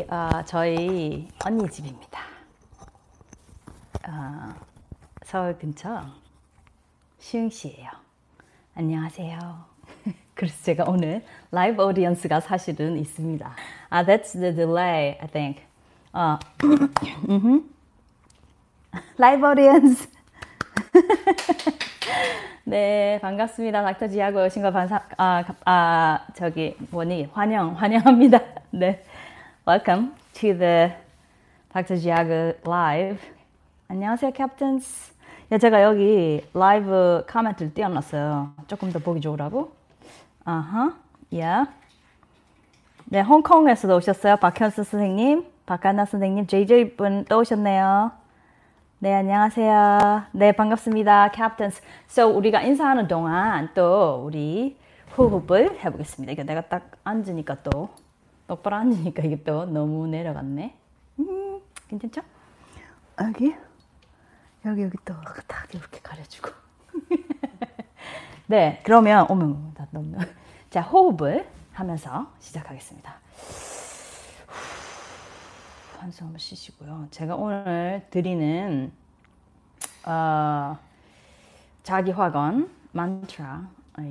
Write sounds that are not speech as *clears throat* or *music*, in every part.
어, 저희 언니 집입니다. 어, 서울 근처 시흥시예요. 안녕하세요. *laughs* 그래서 제가 오늘 live audience가 사실은 있습니다. 아, that's the delay, I think. 어, *coughs* live audience. *laughs* 네, 반갑습니다. 닥터 지하고 오신 거 반사, 아, 아, 저기, 뭐니, 환영, 환영합니다. *laughs* 네. Welcome to the Dr. Jiago Live. 안녕하세요, 캡틴스. 야, 제가 여기 라이브 코멘트를 띄워놨어요. 조금 더 보기 좋으라고. 아하, 야. 네, 홍콩에서도 오셨어요. 박현수 선생님, 박하나 선생님, JJ 분또 오셨네요. 네, 안녕하세요. 네, 반갑습니다. 캡틴스. So, 우리가 인사하는 동안 또 우리 호흡을 해보겠습니다. 이게 내가 딱 앉으니까 또, 똑바로 앉으니까 이게 또 너무 내려갔네. 음, 괜찮죠? 여기, 여기, 여기 또 딱 이렇게 가려주고. *laughs* 네, 그러면, 어머, 나 너무. 자, 호흡을 하면서 시작하겠습니다. 한숨 한번 쉬시고요. 제가 오늘 드리는 어, 자기 화건 만트라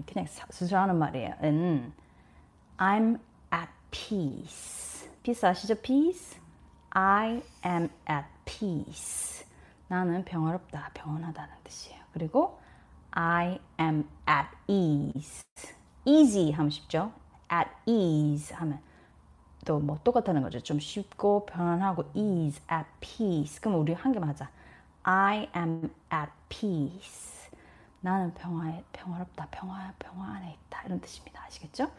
그냥 수술하는 말이에요. 은 I'm peace. peace 아시죠? peace. I am at peace. 나는 평화롭다, 평온하다는 뜻이에요. 그리고 I am at ease. easy 하면 쉽죠? at ease 하면 또 뭐 똑같다는 거죠. 좀 쉽고 편안하고 ease, at peace. 그럼 우리 한 개 맞아. I am at peace. 나는 평화에 평화롭다, 평화 평화 안에 있다 이런 뜻입니다. 아시겠죠?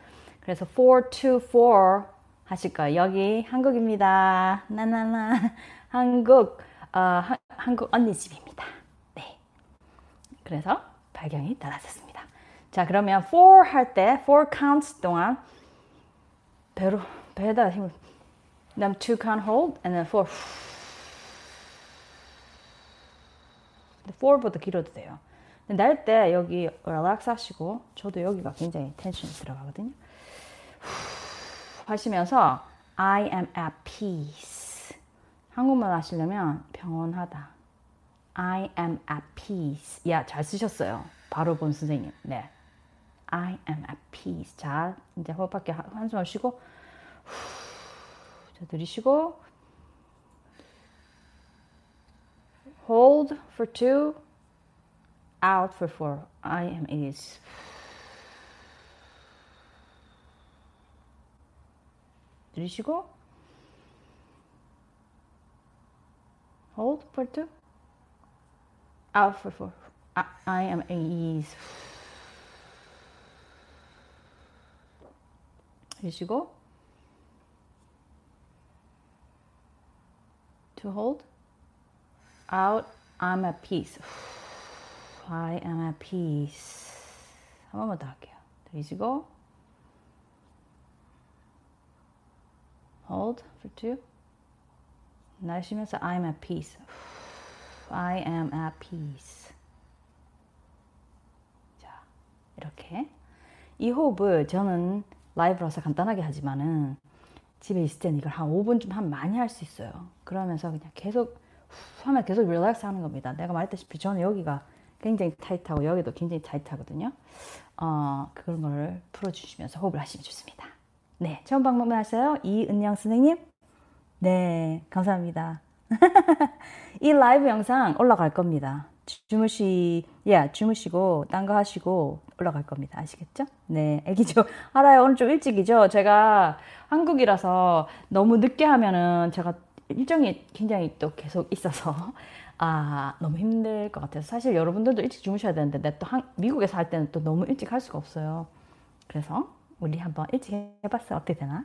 그래서 4 to 4 하실 거예요. 여기 한국입니다. 나나나 한국 어, 하, 한국 언니 집입니다. 네. 그래서 발경이 달라졌습니다. 자 그러면 4 할 때 4 counts 동안 배로 배에다 힘을 그다음 two count hold and then four four보다 길어도 돼요. 날 때 여기 relax 하시고 저도 여기가 굉장히 텐션이 들어가거든요. 하시면서 I am at peace. 한국말 하시려면 평온하다. I am at peace. 야, 잘 쓰셨어요. 바로 본 선생님. 네. I am at peace. 자, 이제 호흡 밖에 한숨을 쉬고 자, 들이쉬고 hold for two out for four I am is 들이쉬고 hold for two out for four I, I am is 들이쉬고 to hold. Out, I'm at peace. I am at peace. 한 번만 더 할게요. 들이쉬고 hold for two. 내쉬면서 I'm at peace. I am at peace. 자, 이렇게 이 호흡을 저는 라이브라서 간단하게 하지만은 집에 있을 때는 이걸 한 5분쯤 하면 많이 할 수 있어요. 그러면서 그냥 계속 하면 계속 relax 하는 겁니다. 내가 말했다시피 저는 여기가 굉장히 타이트하고 여기도 굉장히 타이트하거든요. 어, 그런 걸 풀어주시면서 호흡을 하시면 좋습니다. 네, 처음 방문만 하세요. 이은영 선생님. 네, 감사합니다. *laughs* 이 라이브 영상 올라갈 겁니다. 주무시, 예, yeah, 주무시고, 딴 거 하시고 올라갈 겁니다. 아시겠죠? 네, 애기죠. *laughs* 알아요. 오늘 좀 일찍이죠? 제가 한국이라서 너무 늦게 하면은 제가 일정이 굉장히 또 계속 있어서, 아, 너무 힘들 것 같아서. 사실 여러분들도 일찍 주무셔야 되는데, 내가 또 한, 미국에서 할 때는 또 너무 일찍 할 수가 없어요. 그래서 우리 한번 일찍 해봤어요. 어떻게 되나?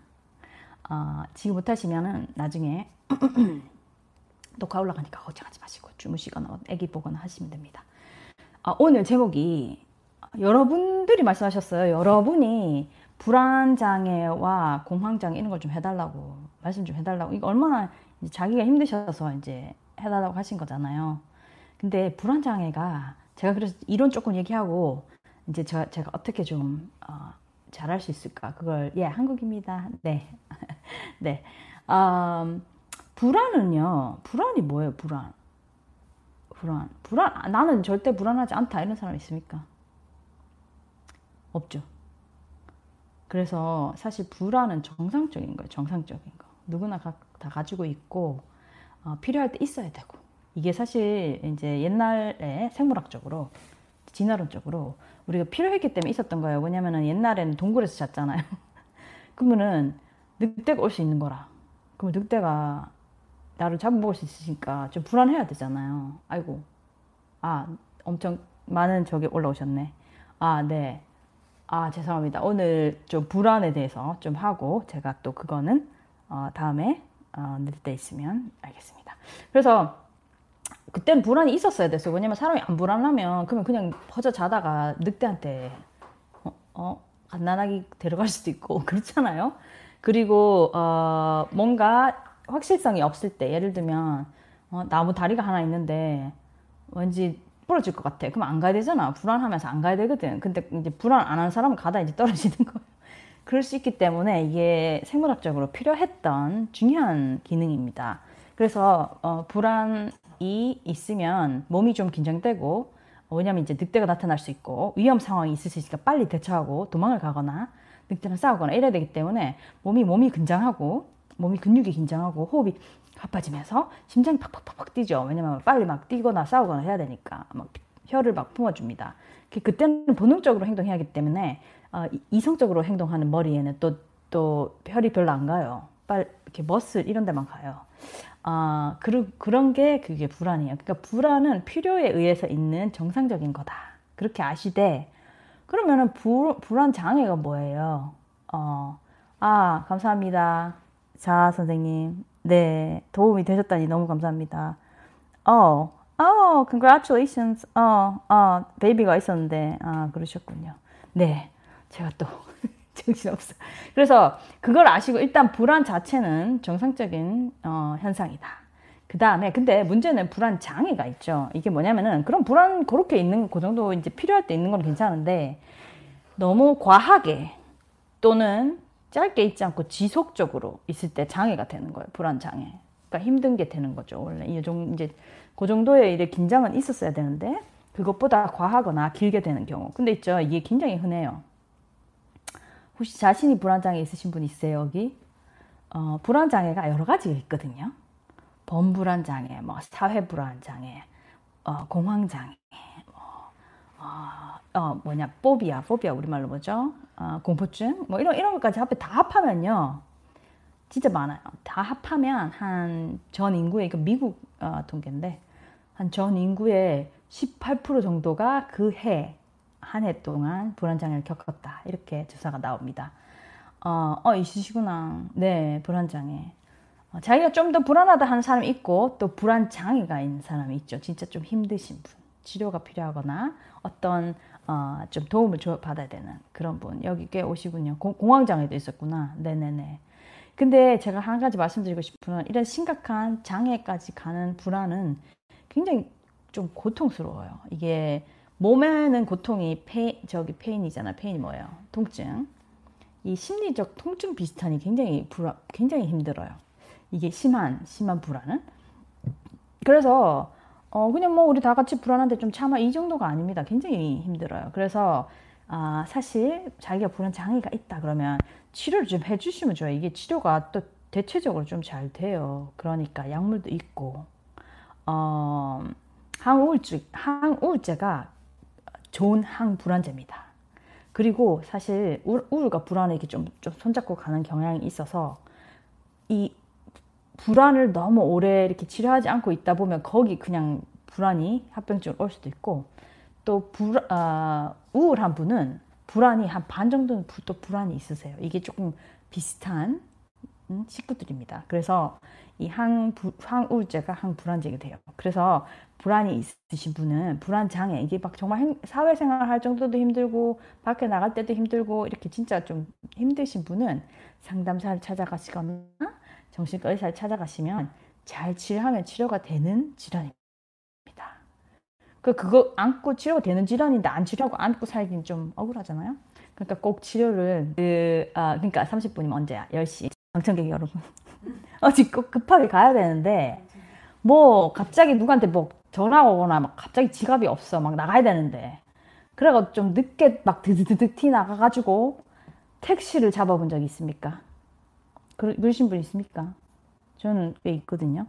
어, 지금 못하시면은 나중에 *clears throat* 녹화 올라가니까 걱정하지 마시고 주무시거나 애기 보거나 하시면 됩니다. 아, 오늘 제목이 여러분들이 말씀하셨어요. 여러분이 불안장애와 공황장애 이런 걸 좀 해달라고 말씀 좀 해달라고 이거 얼마나 자기가 힘드셔서 이제 해달라고 하신 거잖아요. 근데 불안 장애가 제가 그래서 이론 조금 얘기하고 이제 저, 제가 어떻게 좀 어, 잘할 수 있을까 그걸 예 한국입니다. 네, *laughs* 네. 아, 불안은요. 불안이 뭐예요? 불안. 불안. 불안. 아, 나는 절대 불안하지 않다. 이런 사람 있습니까? 없죠. 그래서 사실 불안은 정상적인 거예요. 정상적인 거. 누구나 가, 다 가지고 있고 어, 필요할 때 있어야 되고 이게 사실 이제 옛날에 생물학적으로 진화론적으로 우리가 필요했기 때문에 있었던 거예요. 왜냐면은 옛날에는 동굴에서 잤잖아요. *laughs* 그러면은 늑대가 올 수 있는 거라. 그럼 늑대가 나를 잡아먹을 수 있으니까 좀 불안해야 되잖아요. 아이고. 아, 엄청 많은 적이 올라오셨네. 아, 네. 아, 죄송합니다. 오늘 좀 불안에 대해서 좀 하고 제가 또 그거는 어, 다음에 어, 낼때 있으면 알겠습니다. 그래서 그때는 불안이 있었어야 됐어요. 왜냐면 사람이 안 불안하면 그러면 그냥 퍼져 자다가 늑대한테 어, 어 갓난아기 데려갈 수도 있고 *laughs* 그렇잖아요. 그리고 어, 뭔가 확실성이 없을 때 예를 들면 어, 나무 다리가 하나 있는데 왠지 부러질 것 같아. 그럼 안 가야 되잖아. 불안하면서 안 가야 되거든. 근데 이제 불안 안 하는 사람은 가다 이제 떨어지는 거예요. 그럴 수 있기 때문에 이게 생물학적으로 필요했던 중요한 기능입니다. 그래서 어, 불안이 있으면 몸이 좀 긴장되고 왜냐면 이제 늑대가 나타날 수 있고 위험 상황이 있을 수 있으니까 빨리 대처하고 도망을 가거나 늑대랑 싸우거나 이래야 되기 때문에 몸이 몸이 긴장하고 몸이 근육이 긴장하고 호흡이 가빠지면서 심장이 팍팍팍팍 뛰죠. 왜냐면 빨리 막 뛰거나 싸우거나 해야 되니까 막 혀를 막 품어줍니다. 그때는 본능적으로 행동해야 하기 때문에 어, 이성적으로 행동하는 머리에는 또, 또 혈이 별로 안 가요. 빨 이렇게 머슬 이런 데만 가요. 아, 어, 그, 그런 게 그게 불안이에요. 그러니까 불안은 필요에 의해서 있는 정상적인 거다. 그렇게 아시되, 그러면은 불, 불안 장애가 뭐예요? 어, 아, 감사합니다. 자, 선생님. 네, 도움이 되셨다니 너무 감사합니다. 어, 어, congratulations. 어, 어, 베이비가 있었는데, 아, 그러셨군요. 네, 제가 또 *laughs* 정신없어. 그래서 그걸 아시고 일단 불안 자체는 정상적인 어, 현상이다. 그 다음에 근데 문제는 불안 장애가 있죠. 이게 뭐냐면은 그런 불안 그렇게 있는 그 정도 이제 필요할 때 있는 건 괜찮은데 너무 과하게 또는 짧게 있지 않고 지속적으로 있을 때 장애가 되는 거예요. 불안 장애. 그러니까 힘든 게 되는 거죠. 원래 이정 이제 그 정도의 일에 긴장은 있었어야 되는데 그것보다 과하거나 길게 되는 경우. 근데 있죠. 이게 굉장히 흔해요. 혹시 자신이 불안장애 있으신 분 있으세요, 여기? 어, 불안장애가 여러 가지 있거든요. 범불안장애, 뭐, 사회불안장애, 어, 공황장애, 뭐, 어, 어, 뭐냐, 포비아, 포비아 우리말로 뭐죠? 어, 공포증, 뭐, 이런, 이런 것까지 합해 다 합하면요. 진짜 많아요. 다 합하면 한 전 인구의, 그 미국 어, 통계인데, 한 전 인구의 18% 정도가 그 해, 한 해 동안 불안장애를 겪었다. 이렇게 조사가 나옵니다. 어, 어 있으시구나. 네, 불안장애. 어, 자기가 좀 더 불안하다 하는 사람이 있고 또 불안장애가 있는 사람이 있죠. 진짜 좀 힘드신 분. 치료가 필요하거나 어떤 어, 좀 도움을 줘, 받아야 되는 그런 분. 여기 꽤 오시군요. 공, 공황장애도 있었구나. 네네네. 근데 제가 한 가지 말씀드리고 싶은 건 이런 심각한 장애까지 가는 불안은 굉장히 좀 고통스러워요. 이게 몸에는 고통이 페 저기 페인이잖아. 페인이 뭐예요? 통증. 이 심리적 통증 비슷하니 굉장히 불안, 굉장히 힘들어요. 이게 심한 심한 불안은. 그래서 어 그냥 뭐 우리 다 같이 불안한데 좀 참아 이 정도가 아닙니다. 굉장히 힘들어요. 그래서 아 사실 자기가 불안 장애가 있다 그러면 치료를 좀 해주시면 좋아요. 이게 치료가 또 대체적으로 좀 잘 돼요. 그러니까 약물도 있고 어 항우울증 항우울제가 좋은 항불안제입니다. 그리고 사실 우울과 불안에 이렇게 좀, 좀 손잡고 가는 경향이 있어서 이 불안을 너무 오래 이렇게 치료하지 않고 있다 보면 거기 그냥 불안이 합병증 올 수도 있고 또 불, 어, 우울한 분은 불안이 한 반 정도는 또 불안이 있으세요. 이게 조금 비슷한 음, 식구들입니다. 그래서 이 항, 항우울제가 항불안제가 돼요. 그래서 불안이 있으신 분은 불안 장애 이게 막 정말 사회생활 할 정도도 힘들고 밖에 나갈 때도 힘들고 이렇게 진짜 좀 힘드신 분은 상담사를 찾아가시거나 정신과 의사를 찾아가시면 잘 치료하면 치료가 되는 질환입니다. 그 그거 안고 치료가 되는 질환인데 안 치료하고 안고 살긴 좀 억울하잖아요. 그러니까 꼭 치료를 그 아, 그러니까 30분이면 언제야? 10시. 방청객 여러분. *laughs* 어, 지금 급하게 가야 되는데, 뭐, 갑자기 누구한테 뭐 전화 오거나 막 갑자기 지갑이 없어. 막 나가야 되는데. 그래가지고 좀 늦게 막 드드드득 티 나가가지고 택시를 잡아본 적이 있습니까? 그러, 그러신 분 있습니까? 저는 꽤 있거든요.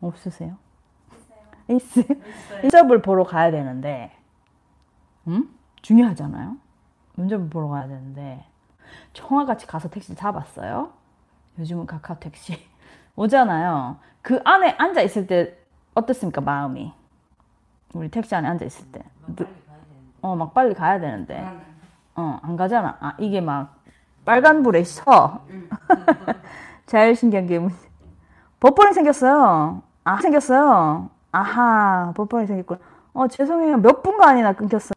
없으세요? 있어요. 면접을 보러 가야 되는데, 음? 중요하잖아요. 면접을 보러 가야 되는데, 청아같이 가서 택시를 잡았어요. 요즘은 카카오 택시 *laughs* 오잖아요. 그 안에 앉아 있을 때 어떻습니까 마음이? 우리 택시 안에 앉아 있을 때. 어, 막 빨리 가야 되는데. 어, 안 가잖아. 아, 이게 막 빨간불에 서. 자율신경계 문제. 버퍼링 생겼어요. 아, 생겼어요. 아하, 버퍼링 생겼고. 어, 죄송해요. 몇 분간이나 끊겼어요.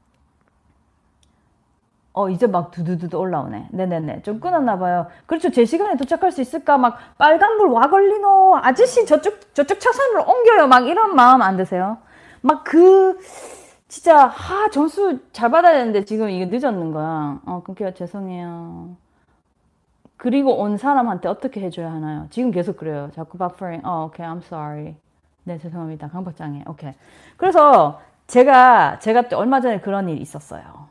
어, 이제 막 두두두두 올라오네. 네네네. 좀 끊었나 봐요. 그렇죠. 제 시간에 도착할 수 있을까? 막 빨간불 와 걸리노. 아저씨 저쪽, 저쪽 차선으로 옮겨요. 막 이런 마음 안 드세요? 막 그, 진짜, 하, 전수 잘 받아야 되는데 지금 이게 늦었는 거야. 어, 끊겨. 죄송해요. 그리고 온 사람한테 어떻게 해줘야 하나요? 지금 계속 그래요. 자꾸 버퍼링. 어, 오케이. I'm sorry. 네, 죄송합니다. 강박장애. 오케이. 그래서 제가, 제가 얼마 전에 그런 일이 있었어요.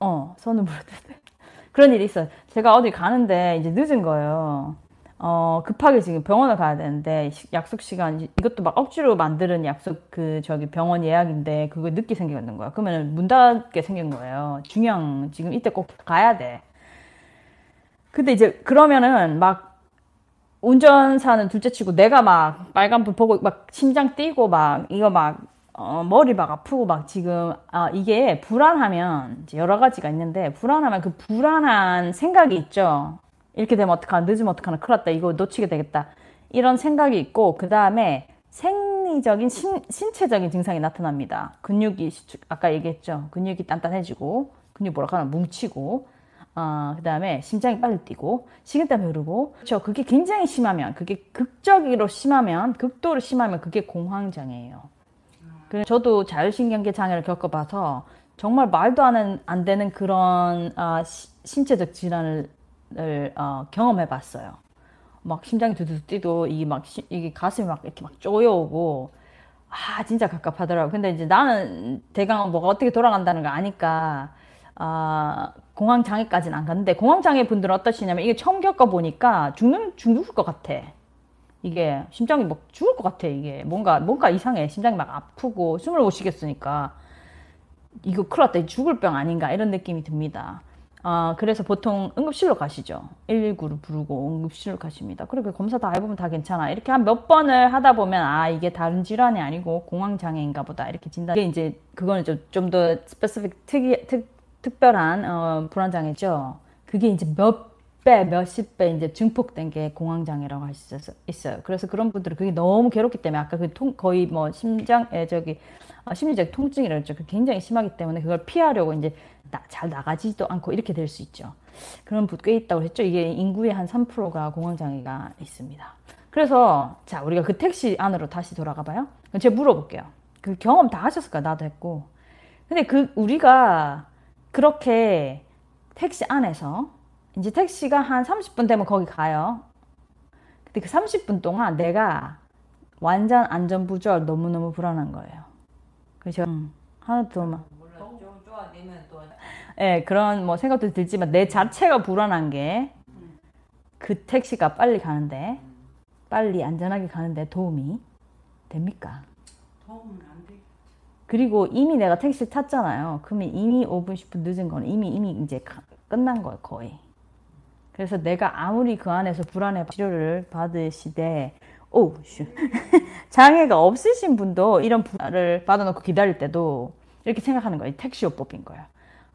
어, 손을 물었는데. *laughs* 그런 일이 있어요. 제가 어디 가는데 이제 늦은 거예요. 어, 급하게 지금 병원을 가야 되는데, 약속 시간, 이것도 막 억지로 만드는 약속, 그, 저기 병원 예약인데, 그거 늦게 생기는 거야. 그러면 문 닫게 생긴 거예요. 중요한, 지금 이때 꼭 가야 돼. 근데 이제, 그러면은 막, 운전사는 둘째 치고, 내가 막 빨간불 보고, 막 심장 뛰고, 막, 이거 막, 어, 머리 막 아프고 막 지금 아, 이게 불안하면 여러 가지가 있는데 불안하면 그 불안한 생각이 있죠. 이렇게 되면 어떡하나 늦으면 어떡하나 큰일 났다 이거 놓치게 되겠다 이런 생각이 있고 그 다음에 생리적인 신, 신체적인 증상이 나타납니다. 근육이 아까 얘기했죠. 근육이 단단해지고 근육 뭐라 하나 뭉치고 어, 그 다음에 심장이 빨리 뛰고 식은땀이 흐르고 그렇죠. 그게 굉장히 심하면 그게 극적으로 심하면 극도로 심하면 그게 공황장애예요. 저도 자율신경계 장애를 겪어봐서 정말 말도 안, 안 되는 그런 어, 시, 신체적 질환을 어, 경험해봤어요. 막 심장이 두두 뛰고 이게 막 시, 이게 가슴이 막 이렇게 막 쪼여오고 아 진짜 갑갑하더라고. 근데 이제 나는 대강 뭐가 어떻게 돌아간다는 거 아니까 아 공황 장애까지는 안 갔는데 공황 장애 분들은 어떠시냐면 이게 처음 겪어 보니까 죽는 죽을 것 같아. 이게 심장이 막 죽을 것 같아 이게. 뭔가 뭔가 이상해. 심장이 막 아프고 숨을 못 쉬겠으니까. 이거 큰일 났다. 죽을 병 아닌가? 이런 느낌이 듭니다. 아 그래서 보통 응급실로 가시죠. 119를 부르고 응급실로 가십니다. 그렇게 검사 다 해보면 다 괜찮아. 이렇게 한 몇 번을 하다 보면 아 이게 다른 질환이 아니고 공황장애인가 보다. 이렇게 진단. 이게 이제 그거는 좀더 스페시픽 특이 특 특별한 어, 불안장애죠. 그게 이제 몇 배, 몇십 배 이제 증폭된 게 공황장애라고 할 수 있어요. 그래서 그런 분들은 그게 너무 괴롭기 때문에 아까 그 통, 거의 뭐 심장에 저기 어, 심리적 통증이라고 했죠. 굉장히 심하기 때문에 그걸 피하려고 이제 나, 잘 나가지도 않고 이렇게 될 수 있죠. 그런 분 꽤 있다고 했죠. 이게 인구의 한 3%가 공황장애가 있습니다. 그래서 자 우리가 그 택시 안으로 다시 돌아가 봐요. 제가 물어볼게요. 그 경험 다 하셨을까? 나도 했고. 근데 그 우리가 그렇게 택시 안에서 이제 택시가 한 30분 되면 거기 가요. 근데 그 30분 동안 내가 완전 안전부절 너무너무 불안한 거예요. 그래서 음, 하나도 막. 예, 네, 그런 뭐 생각도 들지만 내 자체가 불안한 게 그 택시가 빨리 가는데 빨리 안전하게 가는데 도움이 됩니까? 도움은 안 돼. 그리고 이미 내가 택시 탔잖아요. 그러면 이미 5분, 10분 늦은 거는 이미 이미 이제 끝난 거예요, 거의. 그래서 내가 아무리 그 안에서 불안해 치료를 받으시되 오, 슈. *laughs* 장애가 없으신 분도 이런 불안을 받아놓고 기다릴 때도 이렇게 생각하는 거예요. 택시요법인 거예요.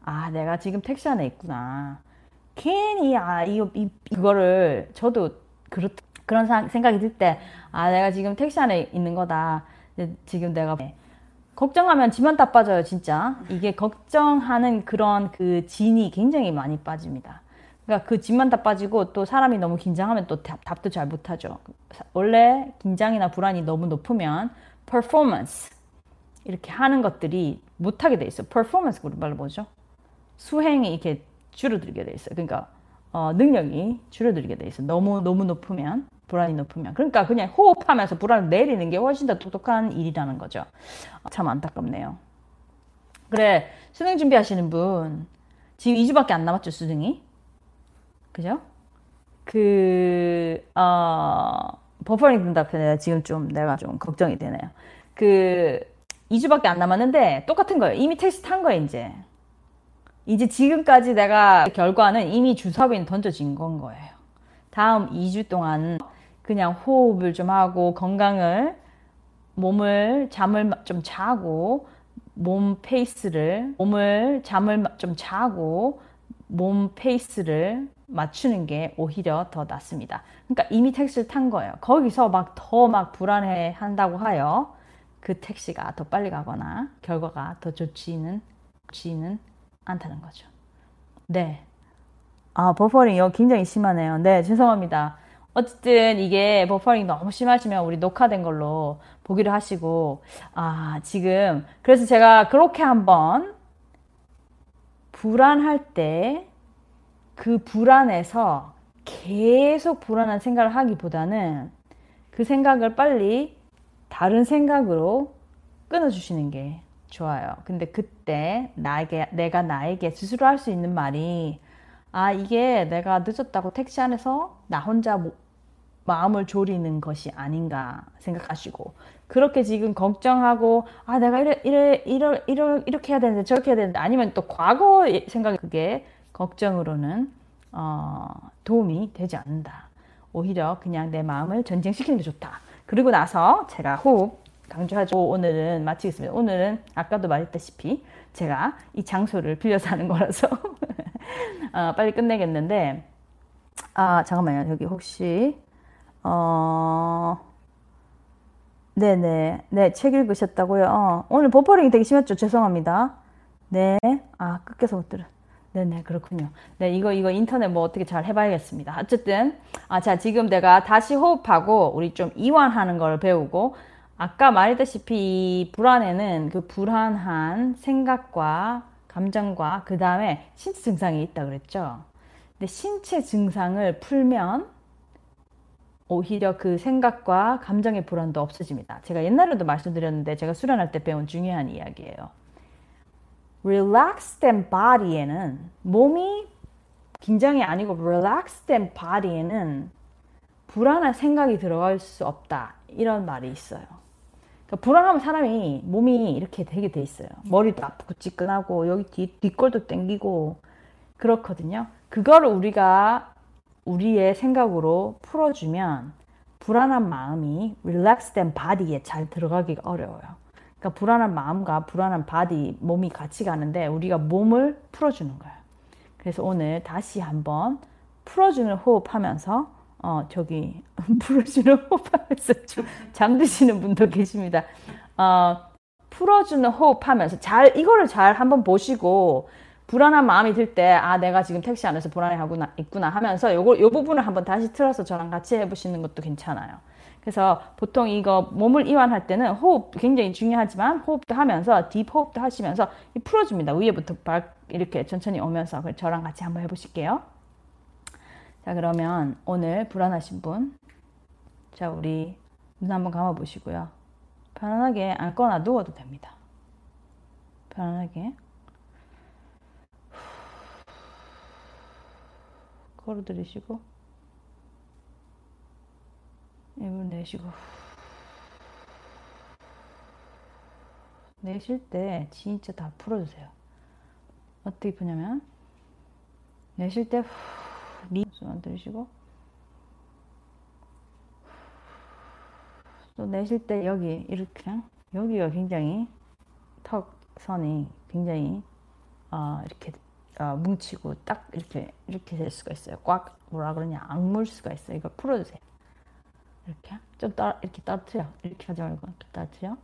아, 내가 지금 택시 안에 있구나. 괜히 아 이거 이, 이거를 저도 그렇 그런 사, 생각이 들 때 아 내가 지금 택시 안에 있는 거다. 지금 내가 걱정하면 지만 다 빠져요, 진짜. 이게 걱정하는 그런 그 진이 굉장히 많이 빠집니다. 그러니까 그 집만 다 빠지고 또 사람이 너무 긴장하면 또 답, 도잘 못하죠. 원래 긴장이나 불안이 너무 높으면 performance 이렇게 하는 것들이 못하게 돼 있어요. performance 우리 말로 뭐죠? 수행이 이렇게 줄어들게 돼 있어요. 그러니까 어, 능력이 줄어들게 돼 있어. 너무 너무 높으면 불안이 높으면 그러니까 그냥 호흡하면서 불안을 내리는 게 훨씬 더 똑똑한 일이라는 거죠. 참 안타깝네요. 그래 수능 준비하시는 분 지금 2주밖에 안 남았죠 수능이 그죠? 그 어, 버퍼링 편에 지금 좀 내가 좀 걱정이 되네요. 그 2주밖에 안 남았는데 똑같은 거예요. 이미 테스트 한 거예요 이제. 이제 지금까지 내가 결과는 이미 주사위에 던져진 건 거예요. 다음 2주 동안 그냥 호흡을 좀 하고 건강을 몸을 잠을 좀 자고 몸 페이스를 몸을 잠을 좀 자고 몸 페이스를 맞추는 게 오히려 더 낫습니다. 그러니까 이미 택시를 탄 거예요. 거기서 막더막 불안해 한다고 하여 그 택시가 더 빨리 가거나 결과가 더 좋지는 좋지는 않다는 거죠. 네. 아, 버퍼링 이거 굉장히 심하네요. 네, 죄송합니다. 어쨌든 이게 버퍼링 너무 심하시면 우리 녹화된 걸로 보기로 하시고 아, 지금 그래서 제가 그렇게 한번 불안할 때 그 불안에서 계속 불안한 생각을 하기보다는 그 생각을 빨리 다른 생각으로 끊어주시는 게 좋아요. 근데 그때 나에게, 내가 나에게 스스로 할 수 있는 말이 아, 이게 내가 늦었다고 택시 안에서 나 혼자 마음을 졸이는 것이 아닌가 생각하시고 그렇게 지금 걱정하고 아 내가 이래 이래 이래 이렇게 해야 되는데 저렇게 해야 되는데 아니면 또 과거 생각이 그게 걱정으로는 어, 도움이 되지 않는다. 오히려 그냥 내 마음을 전쟁시키는 게 좋다. 그리고 나서 제가 호흡 강조하죠. 오늘은 마치겠습니다. 오늘은 아까도 말했다시피 제가 이 장소를 빌려서 하는 거라서 *laughs* 어, 빨리 끝내겠는데 아 잠깐만요. 여기 혹시 어 네네 네책 읽으셨다고요. 어, 오늘 버퍼링이 되게 심했죠. 죄송합니다. 네. 아 끝에서 못 들어. 네네 그렇군요. 네 이거 이거 인터넷 뭐 어떻게 잘 해봐야겠습니다. 어쨌든 아 자 지금 내가 다시 호흡하고 우리 좀 이완하는 걸 배우고 아까 말했다시피 불안에는 그 불안한 생각과 감정과 그 다음에 신체 증상이 있다 그랬죠. 근데 신체 증상을 풀면 오히려 그 생각과 감정의 불안도 없어집니다. 제가 옛날에도 말씀드렸는데 제가 수련할 때 배운 중요한 이야기예요. Relaxed body에는 몸이 긴장이 아니고 relaxed body에는 불안한 생각이 들어갈 수 없다. 이런 말이 있어요. 그러니까 불안하면 사람이 몸이 이렇게 되게 돼 있어요. 머리도 아프고 찌끈하고 여기 뒤, 뒷골도 땡기고 그렇거든요. 그거를 우리가 우리의 생각으로 풀어주면 불안한 마음이 relaxed body에 잘 들어가기가 어려워요. 그러니까 불안한 마음과 불안한 body, 몸이 같이 가는데 우리가 몸을 풀어주는 거예요. 그래서 오늘 다시 한번 풀어주는 호흡하면서 어 저기 *laughs* 풀어주는 호흡하면서 잠드시는 분도 계십니다. 어 풀어주는 호흡하면서 잘 이거를 잘 한번 보시고 불안한 마음이 들 때 아 내가 지금 택시 안에서 불안해하고 있구나 하면서 요거 요 부분을 한번 다시 틀어서 저랑 같이 해보시는 것도 괜찮아요. 그래서 보통 이거 몸을 이완할 때는 호흡 굉장히 중요하지만 호흡도 하면서 딥 호흡도 하시면서 풀어줍니다. 위에부터 발 이렇게 천천히 오면서 저랑 같이 한번 해보실게요. 자 그러면 오늘 불안하신 분, 자 우리 눈 한번 감아 보시고요. 편안하게 앉거나 누워도 됩니다. 편안하게. 걸어 들이시고 입을 내쉬고 내쉴 때 진짜 다 풀어주세요. 어떻게 푸냐면 내쉴 때 리숨만 들이쉬고 또 내쉴 때 여기 이렇게 여기가 굉장히 턱 선이 굉장히 어, 이렇게 어, 뭉치고 딱 이렇게 이렇게 될 수가 있어요. 꽉 뭐라 그러냐 악물 수가 있어요. 이거 풀어주세요. 이렇게 좀 따, 이렇게 따뜻해요. 이렇게 하지 말고 이렇게 따뜻해요.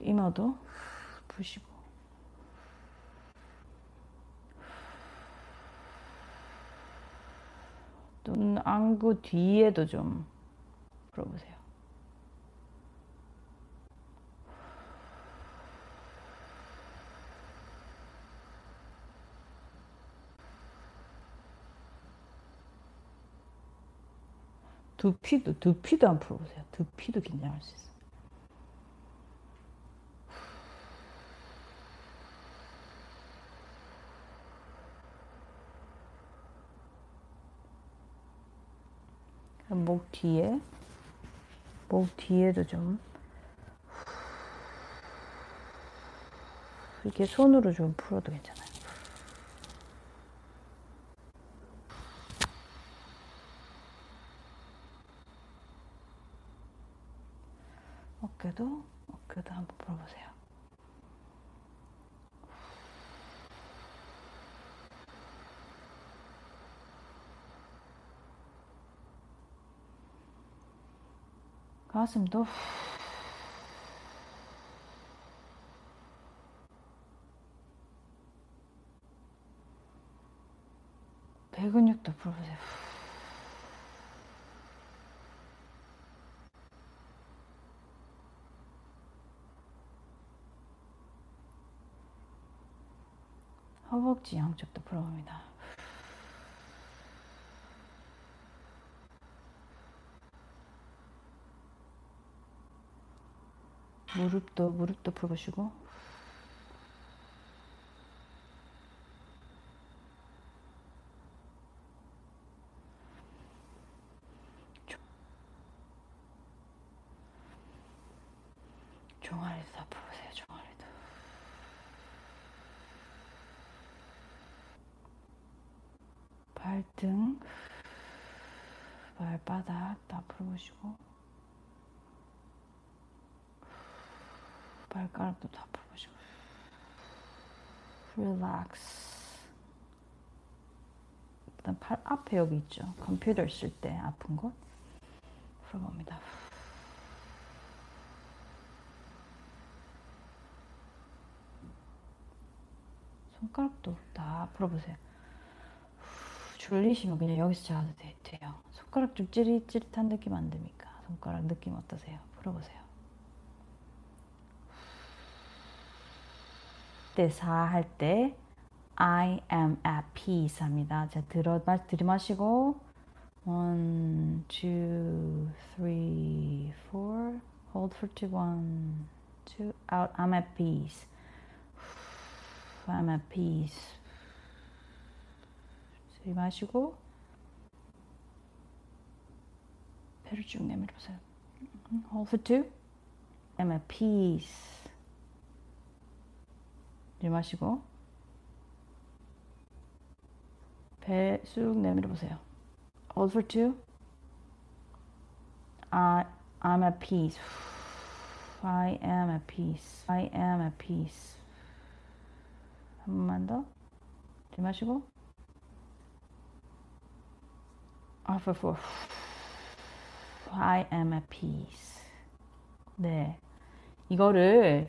이마도 푸시고 눈 안구 뒤에도 좀 풀어보세요. 두피도 두피도 한번 풀어보세요. 두피도 긴장할 수 있어요. 목 뒤에 목 뒤에도 좀 이렇게 손으로 좀 풀어도 괜찮아요. 어깨도 어깨도 한번 풀어보세요. 가슴도 배근육도 풀어보세요. 허벅지 양쪽도 풀어봅니다. 무릎도 무릎도 풀어보시고 종아리도 다 풀어보세요. 종아리도 발등. 발바닥 다 풀어보시고. 발가락도 다 풀어보시고. 릴렉스 일단 팔 앞에 여기 있죠. 컴퓨터 쓸 때 아픈 곳. 풀어봅니다. 손가락도 다 풀어보세요 졸리시면 그냥 여기서 자도 돼요 손가락 좀 찌릿찌릿한 느낌 안 듭니까? 손가락 느낌 어떠세요? 풀어보세요 때사할 때 I am at peace 합니다. 자, 들어, 들이마시고 one, two, three, four hold for two, one, two, out I'm at peace I'm at peace 들이마시고 배를 쭉 내밀어 보세요 hold for two I'm at peace 들이마시고 배 쑥 내밀어 보세요. Hold for two. I, I'm at peace. I am at peace. I am at peace. 한 번만 더. 들이마시고 Out for. I am at peace. 네. 이거를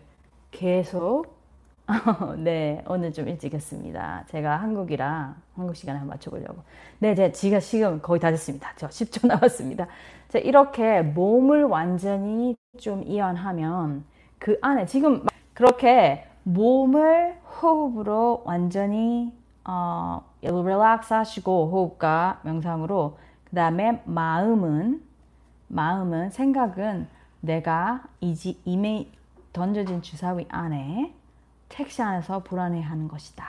계속 *laughs* 네, 오늘 좀 일찍 했습니다. 제가 한국이라 한국 시간에 맞춰보려고. 네, 제 지가 지금 거의 다 됐습니다. 저 10초 *laughs* 남았습니다. 자, 이렇게 몸을 완전히 좀 이완하면 그 안에 지금 그렇게 몸을 호흡으로 완전히 어, 릴렉스 하시고 호흡과 명상으로 그 다음에 마음은 마음은 생각은 내가 이지 이메 던져진 주사위 안에 택시 안에서 불안해하는 것이다.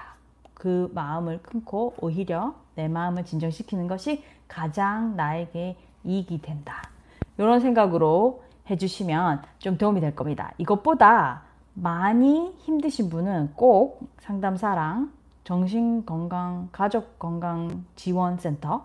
그 마음을 끊고 오히려 내 마음을 진정시키는 것이 가장 나에게 이익이 된다. 이런 생각으로 해주시면 좀 도움이 될 겁니다. 이것보다 많이 힘드신 분은 꼭 상담사랑 정신건강, 가족건강지원센터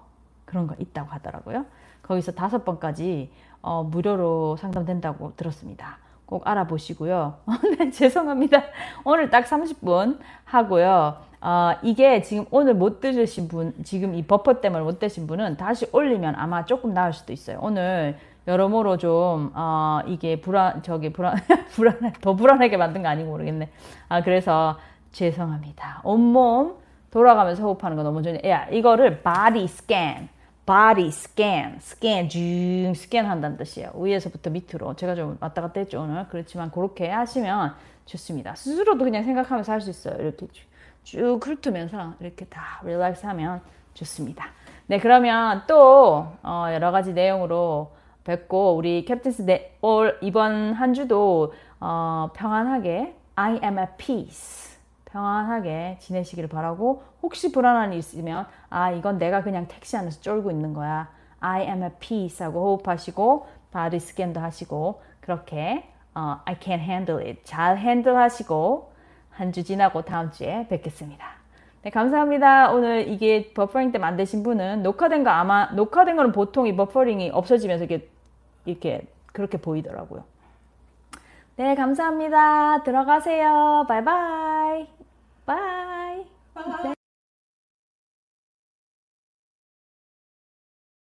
그런 거 있다고 하더라고요. 거기서 다섯 번까지 어, 무료로 상담된다고 들었습니다. 꼭 알아보시고요. *laughs* 네, 죄송합니다. 오늘 딱 30분 하고요. 어, 이게 지금 오늘 못 들으신 분, 지금 이 버퍼 때문에 못 드신 분은 다시 올리면 아마 조금 나을 수도 있어요. 오늘 여러모로 좀, 어, 이게 불안, 저기 불안, *laughs* 불안해, 더 불안하게 만든 거 아닌지 모르겠네. 아, 그래서 죄송합니다. 온몸 돌아가면서 호흡하는 거 너무 좋네. 야, 이거를 body scan. Body scan, 스캔 쭉 스캔한다는 뜻이에요. 위에서부터 밑으로. 제가 좀 왔다 갔다 했죠 오늘. 그렇지만 그렇게 하시면 좋습니다. 스스로도 그냥 생각하면서 할 수 있어요. 이렇게 쭉, 쭉 훑으면서 이렇게 다 릴렉스 하면 좋습니다. 네, 그러면 또 어, 여러 가지 내용으로 뵙고 우리 캡틴스 네, 올 이번 한 주도 어, 평안하게 I am at peace 평안하게 지내시기를 바라고 혹시 불안한 일 있으면 아 이건 내가 그냥 택시 안에서 쫄고 있는 거야 I am at peace 하고 호흡하시고 body scan도 하시고 그렇게 어, I can handle it 잘 핸들 하시고 한 주 지나고 다음 주에 뵙겠습니다. 네, 감사합니다. 오늘 이게 버퍼링 때 만드신 분은 녹화된 거 아마 녹화된 거는 보통 이 버퍼링이 없어지면서 이렇게 이렇게 그렇게 보이더라고요. 네, 감사합니다. 들어가세요. 바이바이. 바이. 바이.